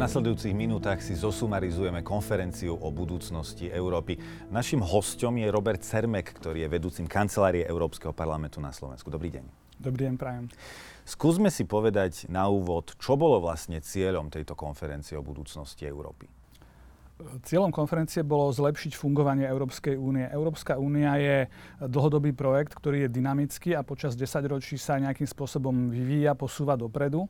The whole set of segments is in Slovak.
nasledujúcich minútach si zosumarizujeme konferenciu o budúcnosti Európy. Našim hostom je Robert Cermek, ktorý je vedúcim kancelárie Európskeho parlamentu na Slovensku. Dobrý deň. Dobrý deň, prajem. Skúsme si povedať na úvod, čo bolo vlastne cieľom tejto konferencie o budúcnosti Európy. Cieľom konferencie bolo zlepšiť fungovanie Európskej únie. Európska únia je dlhodobý projekt, ktorý je dynamický a počas 10 ročí sa nejakým spôsobom vyvíja, posúva dopredu.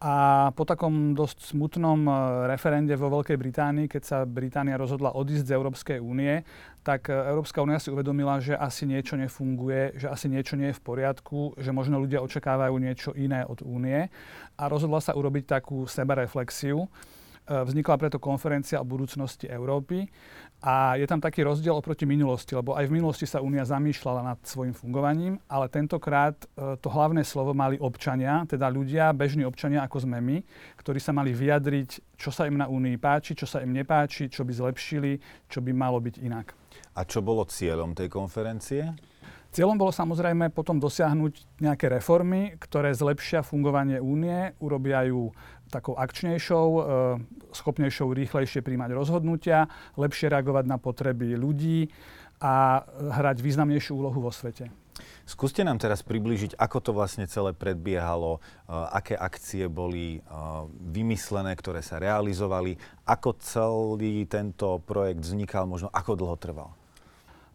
A po takom dosť smutnom e, referende vo Veľkej Británii, keď sa Británia rozhodla odísť z Európskej únie, tak e, Európska únia si uvedomila, že asi niečo nefunguje, že asi niečo nie je v poriadku, že možno ľudia očakávajú niečo iné od únie a rozhodla sa urobiť takú sebareflexiu. E, vznikla preto konferencia o budúcnosti Európy a je tam taký rozdiel oproti minulosti, lebo aj v minulosti sa Únia zamýšľala nad svojim fungovaním, ale tentokrát e, to hlavné slovo mali občania, teda ľudia, bežní občania ako sme my, ktorí sa mali vyjadriť, čo sa im na Únii páči, čo sa im nepáči, čo by zlepšili, čo by malo byť inak. A čo bolo cieľom tej konferencie? Cieľom bolo samozrejme potom dosiahnuť nejaké reformy, ktoré zlepšia fungovanie únie, urobia ju takou akčnejšou, e, schopnejšou rýchlejšie príjmať rozhodnutia, lepšie reagovať na potreby ľudí a hrať významnejšiu úlohu vo svete. Skúste nám teraz priblížiť, ako to vlastne celé predbiehalo, e, aké akcie boli e, vymyslené, ktoré sa realizovali, ako celý tento projekt vznikal, možno ako dlho trval.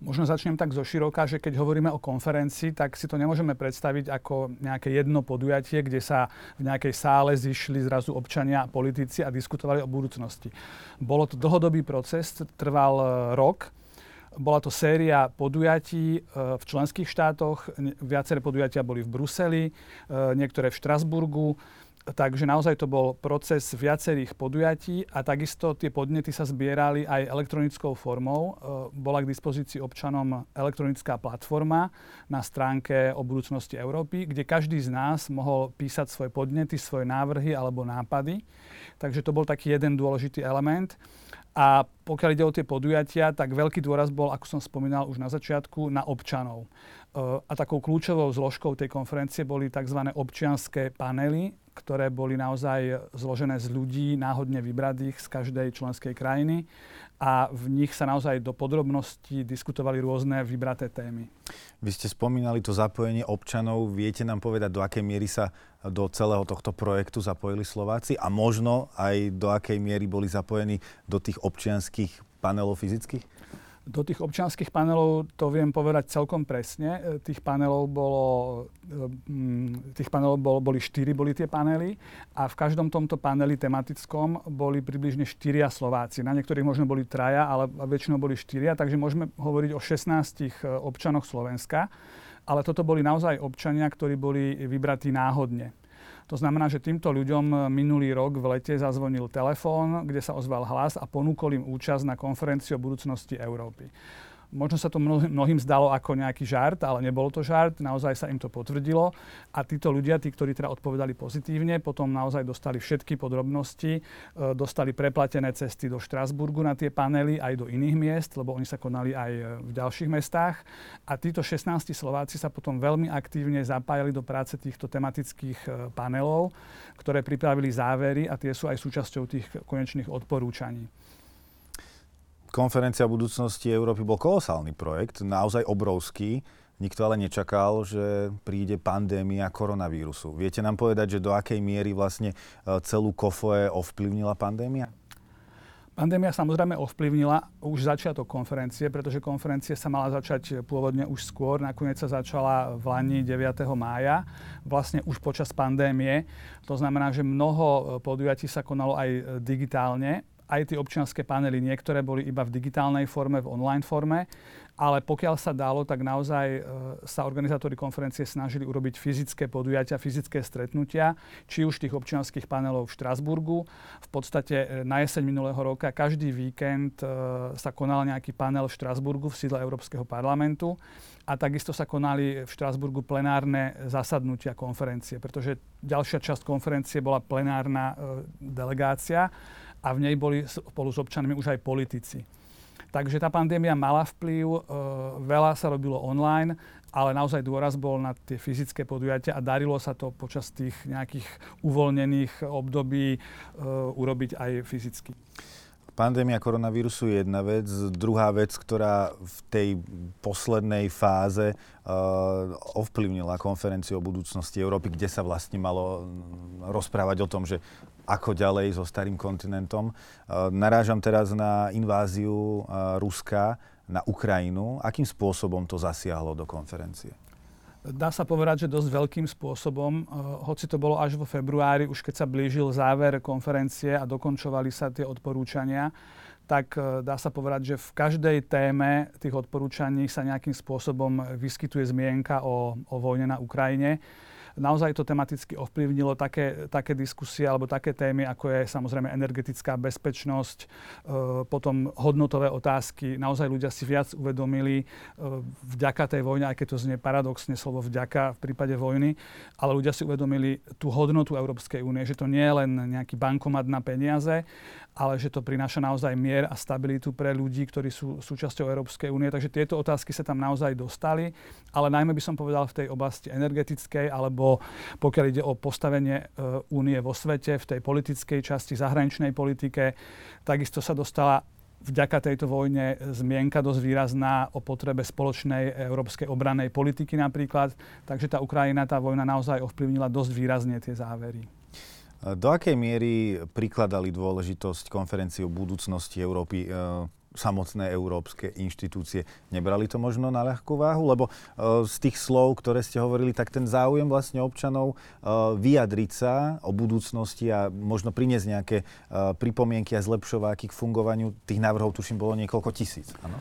Možno začnem tak zo široka, že keď hovoríme o konferencii, tak si to nemôžeme predstaviť ako nejaké jedno podujatie, kde sa v nejakej sále zišli zrazu občania a politici a diskutovali o budúcnosti. Bolo to dlhodobý proces, trval e, rok. Bola to séria podujatí e, v členských štátoch, viaceré podujatia boli v Bruseli, e, niektoré v Štrasburgu Takže naozaj to bol proces viacerých podujatí a takisto tie podnety sa zbierali aj elektronickou formou. E, bola k dispozícii občanom elektronická platforma na stránke o budúcnosti Európy, kde každý z nás mohol písať svoje podnety, svoje návrhy alebo nápady. Takže to bol taký jeden dôležitý element. A pokiaľ ide o tie podujatia, tak veľký dôraz bol, ako som spomínal už na začiatku, na občanov. E, a takou kľúčovou zložkou tej konferencie boli tzv. občianské panely, ktoré boli naozaj zložené z ľudí náhodne vybratých z každej členskej krajiny a v nich sa naozaj do podrobností diskutovali rôzne vybraté témy. Vy ste spomínali to zapojenie občanov. Viete nám povedať, do akej miery sa do celého tohto projektu zapojili Slováci a možno aj do akej miery boli zapojení do tých občianských panelov fyzických? Do tých občianských panelov to viem povedať celkom presne. E, tých panelov bolo, e, tých panelov bolo, boli štyri boli tie panely a v každom tomto paneli tematickom boli približne štyria Slováci. Na niektorých možno boli traja, ale väčšinou boli štyria, takže môžeme hovoriť o 16 e, občanoch Slovenska. Ale toto boli naozaj občania, ktorí boli vybratí náhodne. To znamená, že týmto ľuďom minulý rok v lete zazvonil telefón, kde sa ozval hlas a ponúkol im účasť na konferenciu o budúcnosti Európy. Možno sa to mnohým zdalo ako nejaký žart, ale nebolo to žart, naozaj sa im to potvrdilo. A títo ľudia, tí, ktorí teda odpovedali pozitívne, potom naozaj dostali všetky podrobnosti, e, dostali preplatené cesty do Štrasburgu na tie panely aj do iných miest, lebo oni sa konali aj e, v ďalších mestách. A títo 16 Slováci sa potom veľmi aktívne zapájali do práce týchto tematických e, panelov, ktoré pripravili závery a tie sú aj súčasťou tých konečných odporúčaní konferencia budúcnosti Európy bol kolosálny projekt, naozaj obrovský. Nikto ale nečakal, že príde pandémia koronavírusu. Viete nám povedať, že do akej miery vlastne e, celú KOFOE ovplyvnila pandémia? Pandémia samozrejme ovplyvnila už začiatok konferencie, pretože konferencia sa mala začať pôvodne už skôr. Nakoniec sa začala v Lani 9. mája, vlastne už počas pandémie. To znamená, že mnoho podujatí sa konalo aj digitálne aj tie občianské panely, niektoré boli iba v digitálnej forme, v online forme, ale pokiaľ sa dalo, tak naozaj e, sa organizátori konferencie snažili urobiť fyzické podujatia, fyzické stretnutia, či už tých občianských panelov v Štrasburgu. V podstate e, na jeseň minulého roka každý víkend e, sa konal nejaký panel v Štrasburgu v sídle Európskeho parlamentu a takisto sa konali v Štrasburgu plenárne zasadnutia konferencie, pretože ďalšia časť konferencie bola plenárna delegácia a v nej boli spolu s občanmi už aj politici. Takže tá pandémia mala vplyv, e, veľa sa robilo online, ale naozaj dôraz bol na tie fyzické podujatia a darilo sa to počas tých nejakých uvoľnených období uh, urobiť aj fyzicky. Pandémia koronavírusu je jedna vec. Druhá vec, ktorá v tej poslednej fáze uh, ovplyvnila konferenciu o budúcnosti Európy, kde sa vlastne malo rozprávať o tom, že ako ďalej so starým kontinentom. Uh, narážam teraz na inváziu uh, Ruska na Ukrajinu. Akým spôsobom to zasiahlo do konferencie? Dá sa povedať, že dosť veľkým spôsobom, eh, hoci to bolo až vo februári, už keď sa blížil záver konferencie a dokončovali sa tie odporúčania, tak eh, dá sa povedať, že v každej téme tých odporúčaní sa nejakým spôsobom vyskytuje zmienka o, o vojne na Ukrajine naozaj to tematicky ovplyvnilo také, také diskusie alebo také témy, ako je samozrejme energetická bezpečnosť, e, potom hodnotové otázky. Naozaj ľudia si viac uvedomili e, vďaka tej vojne, aj keď to znie paradoxne slovo vďaka v prípade vojny, ale ľudia si uvedomili tú hodnotu Európskej únie, že to nie je len nejaký bankomat na peniaze, ale že to prináša naozaj mier a stabilitu pre ľudí, ktorí sú súčasťou Európskej únie. Takže tieto otázky sa tam naozaj dostali, ale najmä by som povedal v tej oblasti energetickej, alebo pokiaľ ide o postavenie e, únie vo svete, v tej politickej časti, zahraničnej politike, takisto sa dostala vďaka tejto vojne zmienka dosť výrazná o potrebe spoločnej európskej obranej politiky napríklad. Takže tá Ukrajina, tá vojna naozaj ovplyvnila dosť výrazne tie závery. Do akej miery prikladali dôležitosť konferencii o budúcnosti Európy e, samotné európske inštitúcie. Nebrali to možno na ľahkú váhu? Lebo e, z tých slov, ktoré ste hovorili, tak ten záujem vlastne občanov e, vyjadriť sa o budúcnosti a možno priniesť nejaké e, pripomienky a zlepšováky k fungovaniu tých návrhov, tuším, bolo niekoľko tisíc. Ano?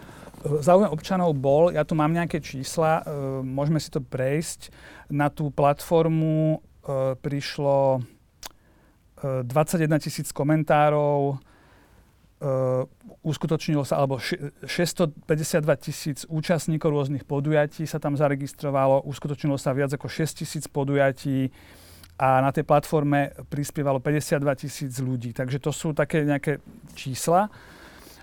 Záujem občanov bol, ja tu mám nejaké čísla, môžeme si to prejsť. Na tú platformu prišlo 21 tisíc komentárov, uh, uskutočnilo sa, alebo 652 tisíc účastníkov rôznych podujatí sa tam zaregistrovalo, uskutočnilo sa viac ako 6 tisíc podujatí a na tej platforme prispievalo 52 tisíc ľudí. Takže to sú také nejaké čísla.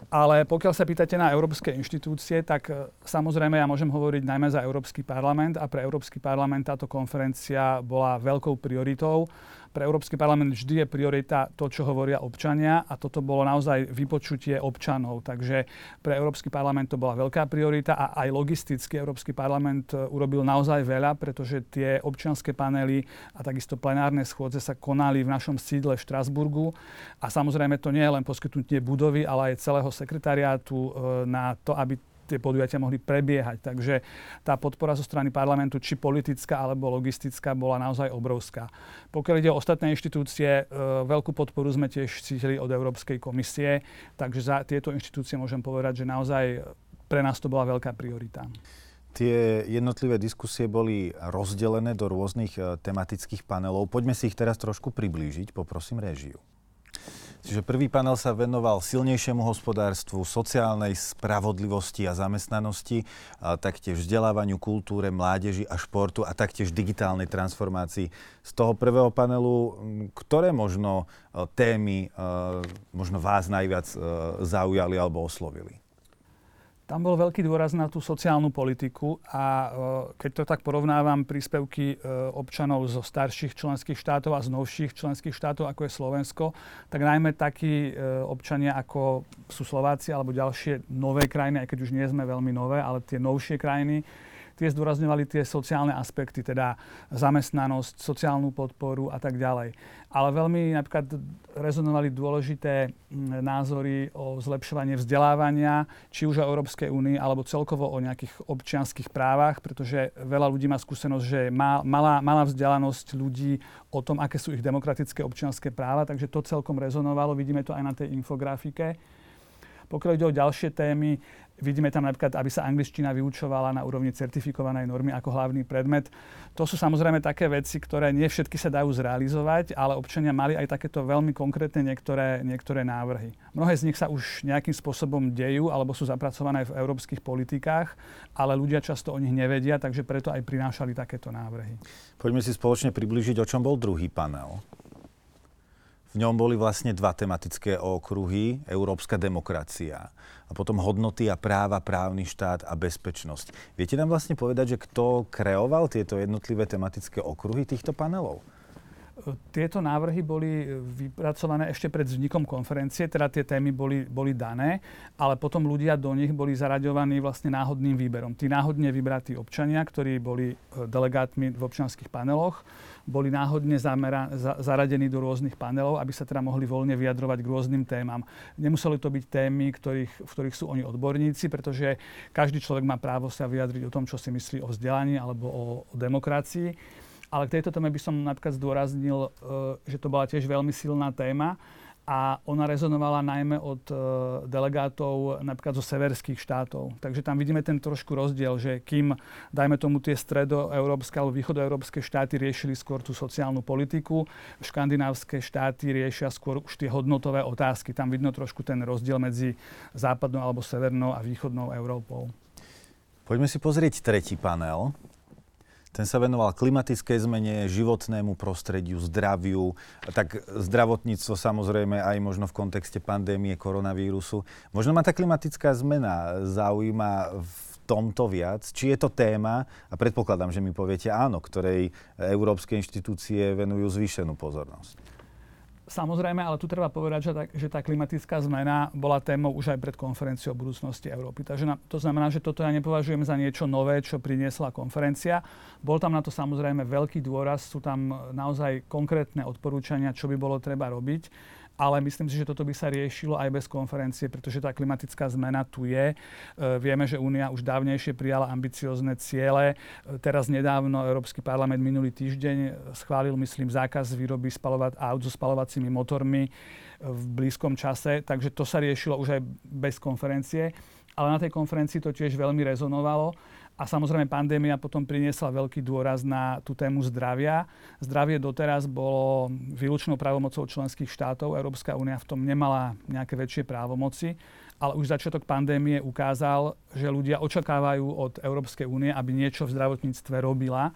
Ale pokiaľ sa pýtate na európske inštitúcie, tak e, samozrejme ja môžem hovoriť najmä za Európsky parlament a pre Európsky parlament táto konferencia bola veľkou prioritou pre Európsky parlament vždy je priorita to, čo hovoria občania a toto bolo naozaj vypočutie občanov. Takže pre Európsky parlament to bola veľká priorita a aj logisticky Európsky parlament e, urobil naozaj veľa, pretože tie občianské panely a takisto plenárne schôdze sa konali v našom sídle v Štrasburgu a samozrejme to nie je len poskytnutie budovy, ale aj celého sekretariátu e, na to, aby tie podujatia mohli prebiehať. Takže tá podpora zo strany parlamentu, či politická alebo logistická, bola naozaj obrovská. Pokiaľ ide o ostatné inštitúcie, e, veľkú podporu sme tiež cítili od Európskej komisie, takže za tieto inštitúcie môžem povedať, že naozaj pre nás to bola veľká priorita. Tie jednotlivé diskusie boli rozdelené do rôznych e, tematických panelov. Poďme si ich teraz trošku priblížiť. Poprosím režiu. Čiže prvý panel sa venoval silnejšiemu hospodárstvu, sociálnej spravodlivosti a zamestnanosti, a taktiež vzdelávaniu, kultúre, mládeži a športu a taktiež digitálnej transformácii. Z toho prvého panelu, ktoré možno e, témy e, možno vás najviac e, zaujali alebo oslovili? Tam bol veľký dôraz na tú sociálnu politiku a e, keď to tak porovnávam príspevky e, občanov zo starších členských štátov a z novších členských štátov, ako je Slovensko, tak najmä takí e, občania, ako sú Slováci alebo ďalšie nové krajiny, aj keď už nie sme veľmi nové, ale tie novšie krajiny, tie zdôrazňovali tie sociálne aspekty, teda zamestnanosť, sociálnu podporu a tak ďalej. Ale veľmi napríklad rezonovali dôležité názory o zlepšovanie vzdelávania, či už o Európskej únii, alebo celkovo o nejakých občianských právach, pretože veľa ľudí má skúsenosť, že má malá, malá vzdelanosť ľudí o tom, aké sú ich demokratické občianské práva, takže to celkom rezonovalo, vidíme to aj na tej infografike. Pokiaľ ide o ďalšie témy, vidíme tam napríklad, aby sa angličtina vyučovala na úrovni certifikovanej normy ako hlavný predmet. To sú samozrejme také veci, ktoré nie všetky sa dajú zrealizovať, ale občania mali aj takéto veľmi konkrétne niektoré, niektoré návrhy. Mnohé z nich sa už nejakým spôsobom dejú alebo sú zapracované v európskych politikách, ale ľudia často o nich nevedia, takže preto aj prinášali takéto návrhy. Poďme si spoločne približiť, o čom bol druhý panel. V ňom boli vlastne dva tematické okruhy, európska demokracia a potom hodnoty a práva, právny štát a bezpečnosť. Viete nám vlastne povedať, že kto kreoval tieto jednotlivé tematické okruhy týchto panelov? Tieto návrhy boli vypracované ešte pred vznikom konferencie, teda tie témy boli, boli dané, ale potom ľudia do nich boli zaraďovaní vlastne náhodným výberom. Tí náhodne vybratí občania, ktorí boli e, delegátmi v občanských paneloch, boli náhodne zamera, za, zaradení do rôznych panelov, aby sa teda mohli voľne vyjadrovať k rôznym témam. Nemuseli to byť témy, ktorých, v ktorých sú oni odborníci, pretože každý človek má právo sa vyjadriť o tom, čo si myslí o vzdelaní alebo o, o demokracii. Ale k tejto téme by som napríklad zdôraznil, e, že to bola tiež veľmi silná téma a ona rezonovala najmä od e, delegátov napríklad zo severských štátov. Takže tam vidíme ten trošku rozdiel, že kým, dajme tomu, tie stredoeurópske alebo východoeurópske štáty riešili skôr tú sociálnu politiku, škandinávske štáty riešia skôr už tie hodnotové otázky. Tam vidno trošku ten rozdiel medzi západnou alebo severnou a východnou Európou. Poďme si pozrieť tretí panel. Ten sa venoval klimatickej zmene, životnému prostrediu, zdraviu. Tak zdravotníctvo samozrejme aj možno v kontexte pandémie koronavírusu. Možno ma tá klimatická zmena zaujíma v tomto viac? Či je to téma, a predpokladám, že mi poviete áno, ktorej európske inštitúcie venujú zvýšenú pozornosť. Samozrejme, ale tu treba povedať, že tá, že tá klimatická zmena bola témou už aj pred konferenciou o budúcnosti Európy. Takže na, to znamená, že toto ja nepovažujem za niečo nové, čo priniesla konferencia. Bol tam na to samozrejme veľký dôraz, sú tam naozaj konkrétne odporúčania, čo by bolo treba robiť ale myslím si, že toto by sa riešilo aj bez konferencie, pretože tá klimatická zmena tu je. E, vieme, že Únia už dávnejšie prijala ambiciozne ciele. E, teraz nedávno Európsky parlament minulý týždeň schválil, myslím, zákaz výroby spalovať aut so spalovacími motormi e, v blízkom čase, takže to sa riešilo už aj bez konferencie. Ale na tej konferencii to tiež veľmi rezonovalo. A samozrejme pandémia potom priniesla veľký dôraz na tú tému zdravia. Zdravie doteraz bolo výlučnou právomocou členských štátov. Európska únia v tom nemala nejaké väčšie právomoci, ale už začiatok pandémie ukázal, že ľudia očakávajú od Európskej únie, aby niečo v zdravotníctve robila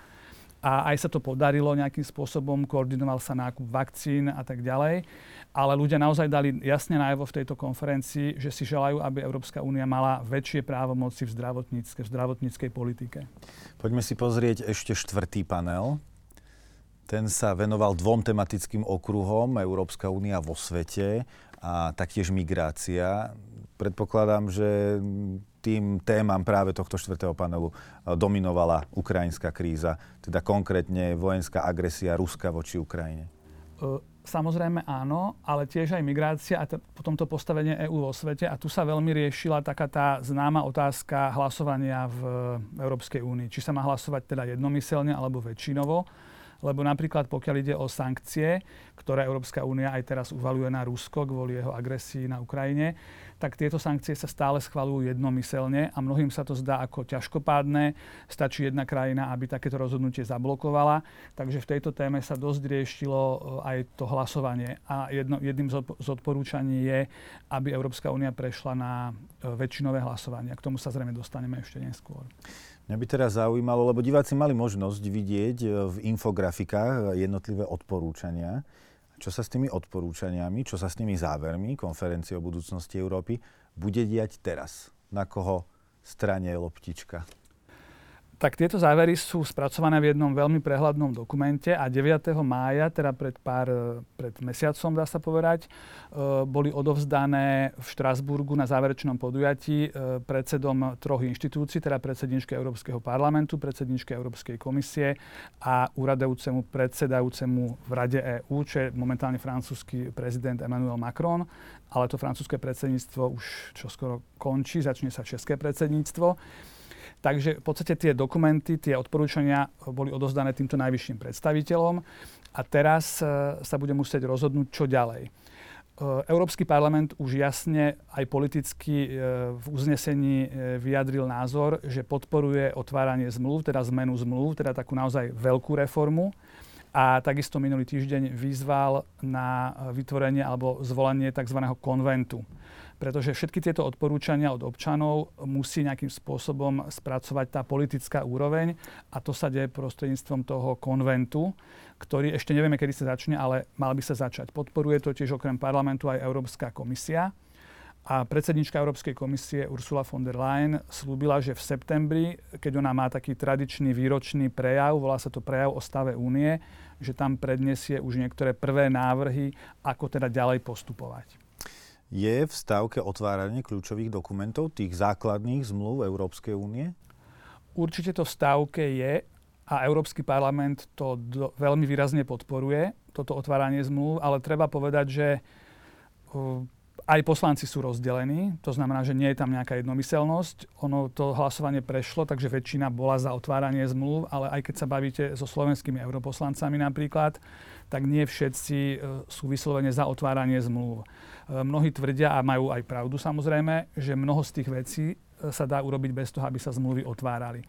a aj sa to podarilo nejakým spôsobom, koordinoval sa nákup vakcín a tak ďalej. Ale ľudia naozaj dali jasne najavo v tejto konferencii, že si želajú, aby Európska únia mala väčšie právomoci v, zdravotnícke, v zdravotníckej politike. Poďme si pozrieť ešte štvrtý panel. Ten sa venoval dvom tematickým okruhom, Európska únia vo svete a taktiež migrácia. Predpokladám, že tým témam práve tohto štvrtého panelu e, dominovala ukrajinská kríza, teda konkrétne vojenská agresia Ruska voči Ukrajine? E, samozrejme áno, ale tiež aj migrácia a t- potom to postavenie EÚ vo svete. A tu sa veľmi riešila taká tá známa otázka hlasovania v Európskej únii. Či sa má hlasovať teda jednomyselne alebo väčšinovo lebo napríklad pokiaľ ide o sankcie, ktoré Európska únia aj teraz uvaluje na Rusko kvôli jeho agresii na Ukrajine, tak tieto sankcie sa stále schvalujú jednomyselne a mnohým sa to zdá ako ťažkopádne. Stačí jedna krajina, aby takéto rozhodnutie zablokovala. Takže v tejto téme sa dosť riešilo e, aj to hlasovanie. A jedno, jedným z odporúčaní je, aby Európska únia prešla na e, väčšinové hlasovanie. K tomu sa zrejme dostaneme ešte neskôr. Mňa by teraz zaujímalo, lebo diváci mali možnosť vidieť e, v infografikách jednotlivé odporúčania. Čo sa s tými odporúčaniami, čo sa s tými závermi konferencie o budúcnosti Európy bude diať teraz? Na koho strane loptička? Tak tieto závery sú spracované v jednom veľmi prehľadnom dokumente a 9. mája, teda pred pár, pred mesiacom dá sa povedať, e, boli odovzdané v Štrasburgu na záverečnom podujatí e, predsedom troch inštitúcií, teda predsedničke Európskeho parlamentu, predsedničke Európskej komisie a úradujúcemu predsedajúcemu v Rade EÚ, čo je momentálne francúzsky prezident Emmanuel Macron, ale to francúzske predsedníctvo už čoskoro končí, začne sa české predsedníctvo. Takže v podstate tie dokumenty, tie odporúčania boli odozdané týmto najvyšším predstaviteľom a teraz e, sa bude musieť rozhodnúť, čo ďalej. E, Európsky parlament už jasne aj politicky v uznesení vyjadril názor, že podporuje otváranie zmluv, teda zmenu zmluv, teda takú naozaj veľkú reformu. A takisto minulý týždeň vyzval na vytvorenie alebo zvolanie tzv. konventu. Pretože všetky tieto odporúčania od občanov musí nejakým spôsobom spracovať tá politická úroveň a to sa deje prostredníctvom toho konventu, ktorý ešte nevieme, kedy sa začne, ale mal by sa začať. Podporuje to tiež okrem parlamentu aj Európska komisia. A predsednička Európskej komisie Ursula von der Leyen slúbila, že v septembri, keď ona má taký tradičný výročný prejav, volá sa to prejav o stave únie, že tam predniesie už niektoré prvé návrhy, ako teda ďalej postupovať. Je v stávke otváranie kľúčových dokumentov, tých základných zmluv Európskej únie? Určite to v stávke je a Európsky parlament to do, veľmi výrazne podporuje, toto otváranie zmluv, ale treba povedať, že uh, aj poslanci sú rozdelení, to znamená, že nie je tam nejaká jednomyselnosť. Ono to hlasovanie prešlo, takže väčšina bola za otváranie zmluv, ale aj keď sa bavíte so slovenskými europoslancami napríklad, tak nie všetci e, sú vyslovene za otváranie zmluv. E, mnohí tvrdia, a majú aj pravdu samozrejme, že mnoho z tých vecí e, sa dá urobiť bez toho, aby sa zmluvy otvárali.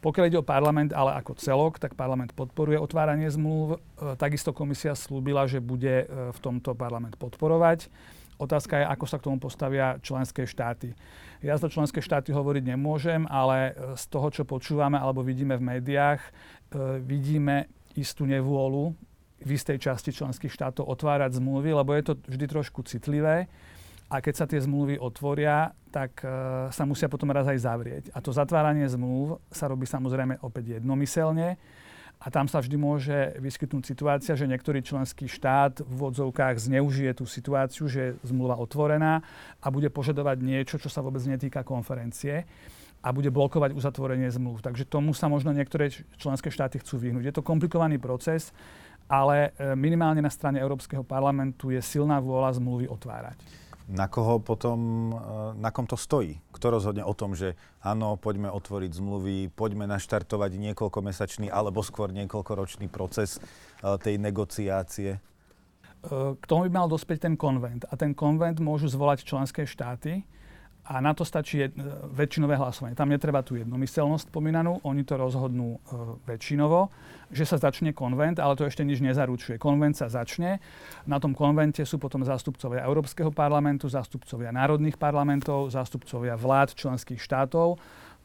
Pokiaľ ide o parlament, ale ako celok, tak parlament podporuje otváranie zmluv. Takisto komisia slúbila, že bude v tomto parlament podporovať. Otázka je, ako sa k tomu postavia členské štáty. Ja za členské štáty hovoriť nemôžem, ale e, z toho, čo počúvame alebo vidíme v médiách, e, vidíme istú nevôľu v istej časti členských štátov otvárať zmluvy, lebo je to vždy trošku citlivé. A keď sa tie zmluvy otvoria, tak e, sa musia potom raz aj zavrieť. A to zatváranie zmluv sa robí samozrejme opäť jednomyselne a tam sa vždy môže vyskytnúť situácia, že niektorý členský štát v vodzovkách zneužije tú situáciu, že je zmluva otvorená a bude požadovať niečo, čo sa vôbec netýka konferencie a bude blokovať uzatvorenie zmluv. Takže tomu sa možno niektoré členské štáty chcú vyhnúť. Je to komplikovaný proces, ale e, minimálne na strane Európskeho parlamentu je silná vôľa zmluvy otvárať. Na koho potom, e, na kom to stojí? Kto rozhodne o tom, že áno, poďme otvoriť zmluvy, poďme naštartovať niekoľkomesačný alebo skôr niekoľkoročný proces e, tej negociácie? E, k tomu by mal dospieť ten konvent. A ten konvent môžu zvolať členské štáty a na to stačí jed, väčšinové hlasovanie. Tam netreba tú jednomyselnosť spomínanú, oni to rozhodnú e, väčšinovo, že sa začne konvent, ale to ešte nič nezaručuje. Konvent sa začne, na tom konvente sú potom zástupcovia Európskeho parlamentu, zástupcovia národných parlamentov, zástupcovia vlád členských štátov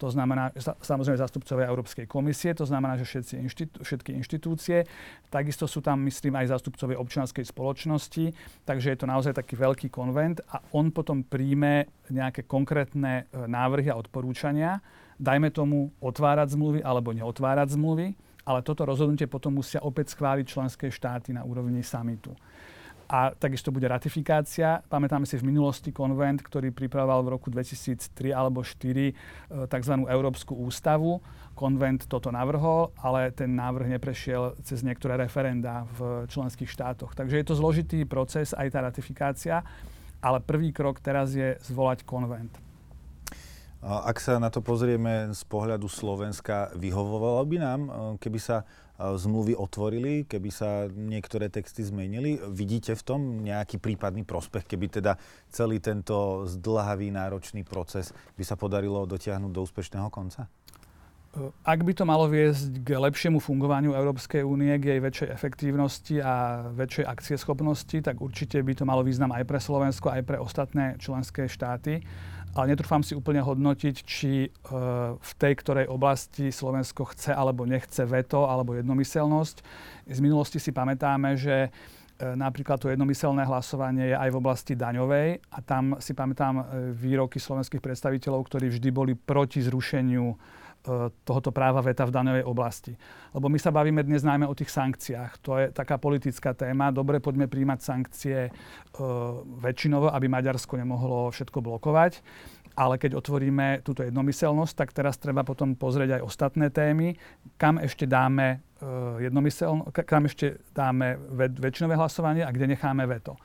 to znamená samozrejme zástupcovia Európskej komisie, to znamená, že všetci inštitú, všetky inštitúcie. Takisto sú tam, myslím, aj zástupcovia občianskej spoločnosti, takže je to naozaj taký veľký konvent a on potom príjme nejaké konkrétne e, návrhy a odporúčania. Dajme tomu otvárať zmluvy alebo neotvárať zmluvy, ale toto rozhodnutie potom musia opäť schváliť členské štáty na úrovni samitu a takisto bude ratifikácia. Pamätáme si v minulosti konvent, ktorý pripravoval v roku 2003 alebo 2004 e, tzv. Európsku ústavu. Konvent toto navrhol, ale ten návrh neprešiel cez niektoré referenda v členských štátoch. Takže je to zložitý proces, aj tá ratifikácia, ale prvý krok teraz je zvolať konvent. Ak sa na to pozrieme z pohľadu Slovenska, vyhovovalo by nám, e, keby sa zmluvy otvorili, keby sa niektoré texty zmenili. Vidíte v tom nejaký prípadný prospech, keby teda celý tento zdlhavý, náročný proces by sa podarilo dotiahnuť do úspešného konca? Ak by to malo viesť k lepšiemu fungovaniu Európskej únie, k jej väčšej efektívnosti a väčšej akcieschopnosti, tak určite by to malo význam aj pre Slovensko, aj pre ostatné členské štáty ale netrúfam si úplne hodnotiť, či e, v tej ktorej oblasti Slovensko chce alebo nechce veto alebo jednomyselnosť. Z minulosti si pamätáme, že e, napríklad to jednomyselné hlasovanie je aj v oblasti daňovej a tam si pamätám e, výroky slovenských predstaviteľov, ktorí vždy boli proti zrušeniu tohoto práva veta v daňovej oblasti. Lebo my sa bavíme dnes najmä o tých sankciách. To je taká politická téma. Dobre, poďme príjmať sankcie e, väčšinovo, aby Maďarsko nemohlo všetko blokovať. Ale keď otvoríme túto jednomyselnosť, tak teraz treba potom pozrieť aj ostatné témy, kam ešte dáme e, kam ešte dáme väčšinové hlasovanie a kde necháme veto.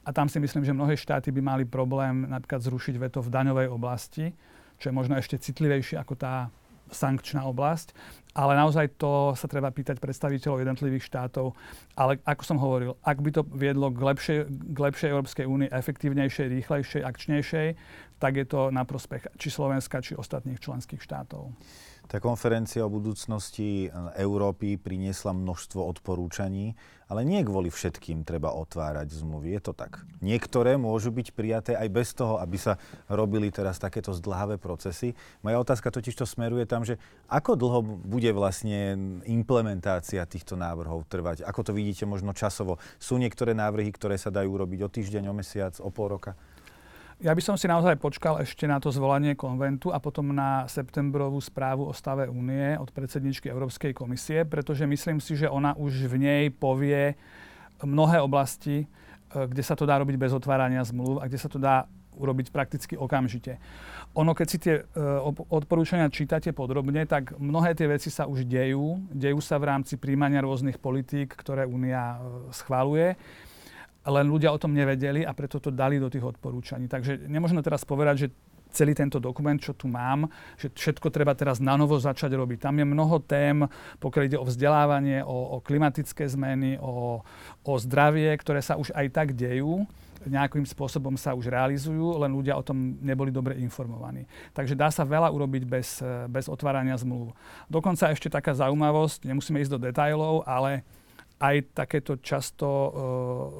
A tam si myslím, že mnohé štáty by mali problém napríklad zrušiť veto v daňovej oblasti, čo je možno ešte citlivejšie ako tá sankčná oblasť, ale naozaj to sa treba pýtať predstaviteľov jednotlivých štátov. Ale ako som hovoril, ak by to viedlo k lepšej, k lepšej Európskej únii, efektívnejšej, rýchlejšej, akčnejšej, tak je to na prospech či Slovenska, či ostatných členských štátov. Tá konferencia o budúcnosti Európy priniesla množstvo odporúčaní, ale nie kvôli všetkým treba otvárať zmluvy. Je to tak. Niektoré môžu byť prijaté aj bez toho, aby sa robili teraz takéto zdlhavé procesy. Moja otázka totiž to smeruje tam, že ako dlho bude vlastne implementácia týchto návrhov trvať? Ako to vidíte možno časovo? Sú niektoré návrhy, ktoré sa dajú robiť o týždeň, o mesiac, o pol roka? Ja by som si naozaj počkal ešte na to zvolanie konventu a potom na septembrovú správu o stave únie od predsedničky Európskej komisie, pretože myslím si, že ona už v nej povie mnohé oblasti, e, kde sa to dá robiť bez otvárania zmluv a kde sa to dá urobiť prakticky okamžite. Ono, keď si tie uh, odporúčania čítate podrobne, tak mnohé tie veci sa už dejú. Dejú sa v rámci príjmania rôznych politík, ktoré Únia uh, schvaluje len ľudia o tom nevedeli a preto to dali do tých odporúčaní. Takže nemôžeme teraz povedať, že celý tento dokument, čo tu mám, že všetko treba teraz na novo začať robiť. Tam je mnoho tém, pokiaľ ide o vzdelávanie, o, o klimatické zmeny, o, o zdravie, ktoré sa už aj tak dejú nejakým spôsobom sa už realizujú, len ľudia o tom neboli dobre informovaní. Takže dá sa veľa urobiť bez, bez otvárania zmluv. Dokonca ešte taká zaujímavosť, nemusíme ísť do detajlov, ale aj takéto často uh,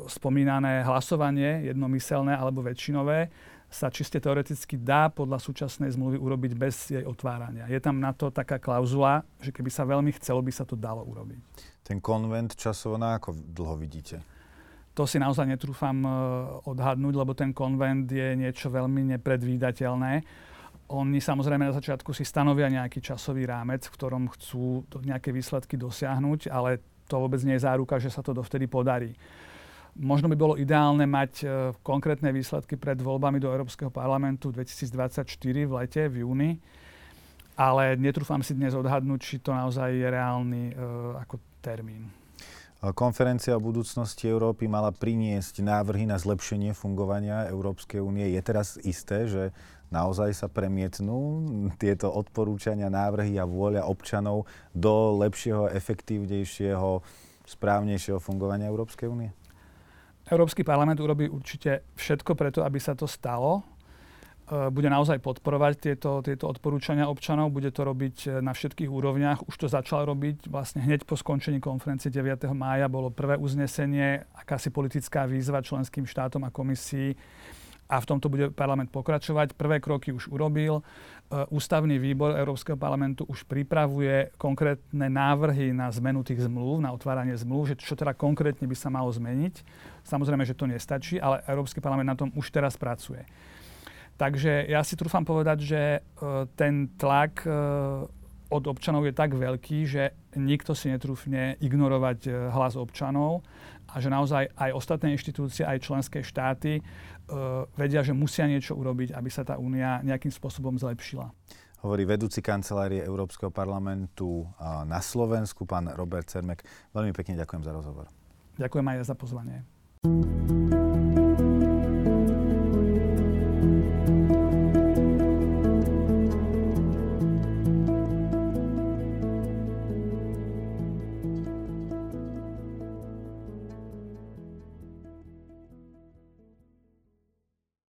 spomínané hlasovanie, jednomyselné alebo väčšinové, sa čiste teoreticky dá podľa súčasnej zmluvy urobiť bez jej otvárania. Je tam na to taká klauzula, že keby sa veľmi chcelo, by sa to dalo urobiť. Ten konvent časovo na ako dlho vidíte? To si naozaj netrúfam uh, odhadnúť, lebo ten konvent je niečo veľmi nepredvídateľné. Oni samozrejme na začiatku si stanovia nejaký časový rámec, v ktorom chcú nejaké výsledky dosiahnuť, ale to vôbec nie je záruka, že sa to dovtedy podarí. Možno by bolo ideálne mať e, konkrétne výsledky pred voľbami do Európskeho parlamentu 2024 v lete, v júni, ale netrúfam si dnes odhadnúť, či to naozaj je reálny e, ako termín. Konferencia o budúcnosti Európy mala priniesť návrhy na zlepšenie fungovania Európskej únie. Je teraz isté, že naozaj sa premietnú tieto odporúčania, návrhy a vôľa občanov do lepšieho, efektívnejšieho, správnejšieho fungovania Európskej únie? Európsky parlament urobí určite všetko preto, aby sa to stalo. E, bude naozaj podporovať tieto, tieto odporúčania občanov, bude to robiť e, na všetkých úrovniach. Už to začal robiť vlastne hneď po skončení konferencie 9. mája bolo prvé uznesenie, akási politická výzva členským štátom a komisii a v tomto bude parlament pokračovať. Prvé kroky už urobil. E, ústavný výbor Európskeho parlamentu už pripravuje konkrétne návrhy na zmenu tých zmluv, na otváranie zmluv, že čo teda konkrétne by sa malo zmeniť. Samozrejme, že to nestačí, ale Európsky parlament na tom už teraz pracuje. Takže ja si trúfam povedať, že e, ten tlak e, od občanov je tak veľký, že nikto si netrúfne ignorovať hlas občanov a že naozaj aj ostatné inštitúcie, aj členské štáty uh, vedia, že musia niečo urobiť, aby sa tá únia nejakým spôsobom zlepšila. Hovorí vedúci kancelárie Európskeho parlamentu na Slovensku, pán Robert Cermek. Veľmi pekne ďakujem za rozhovor. Ďakujem aj za pozvanie.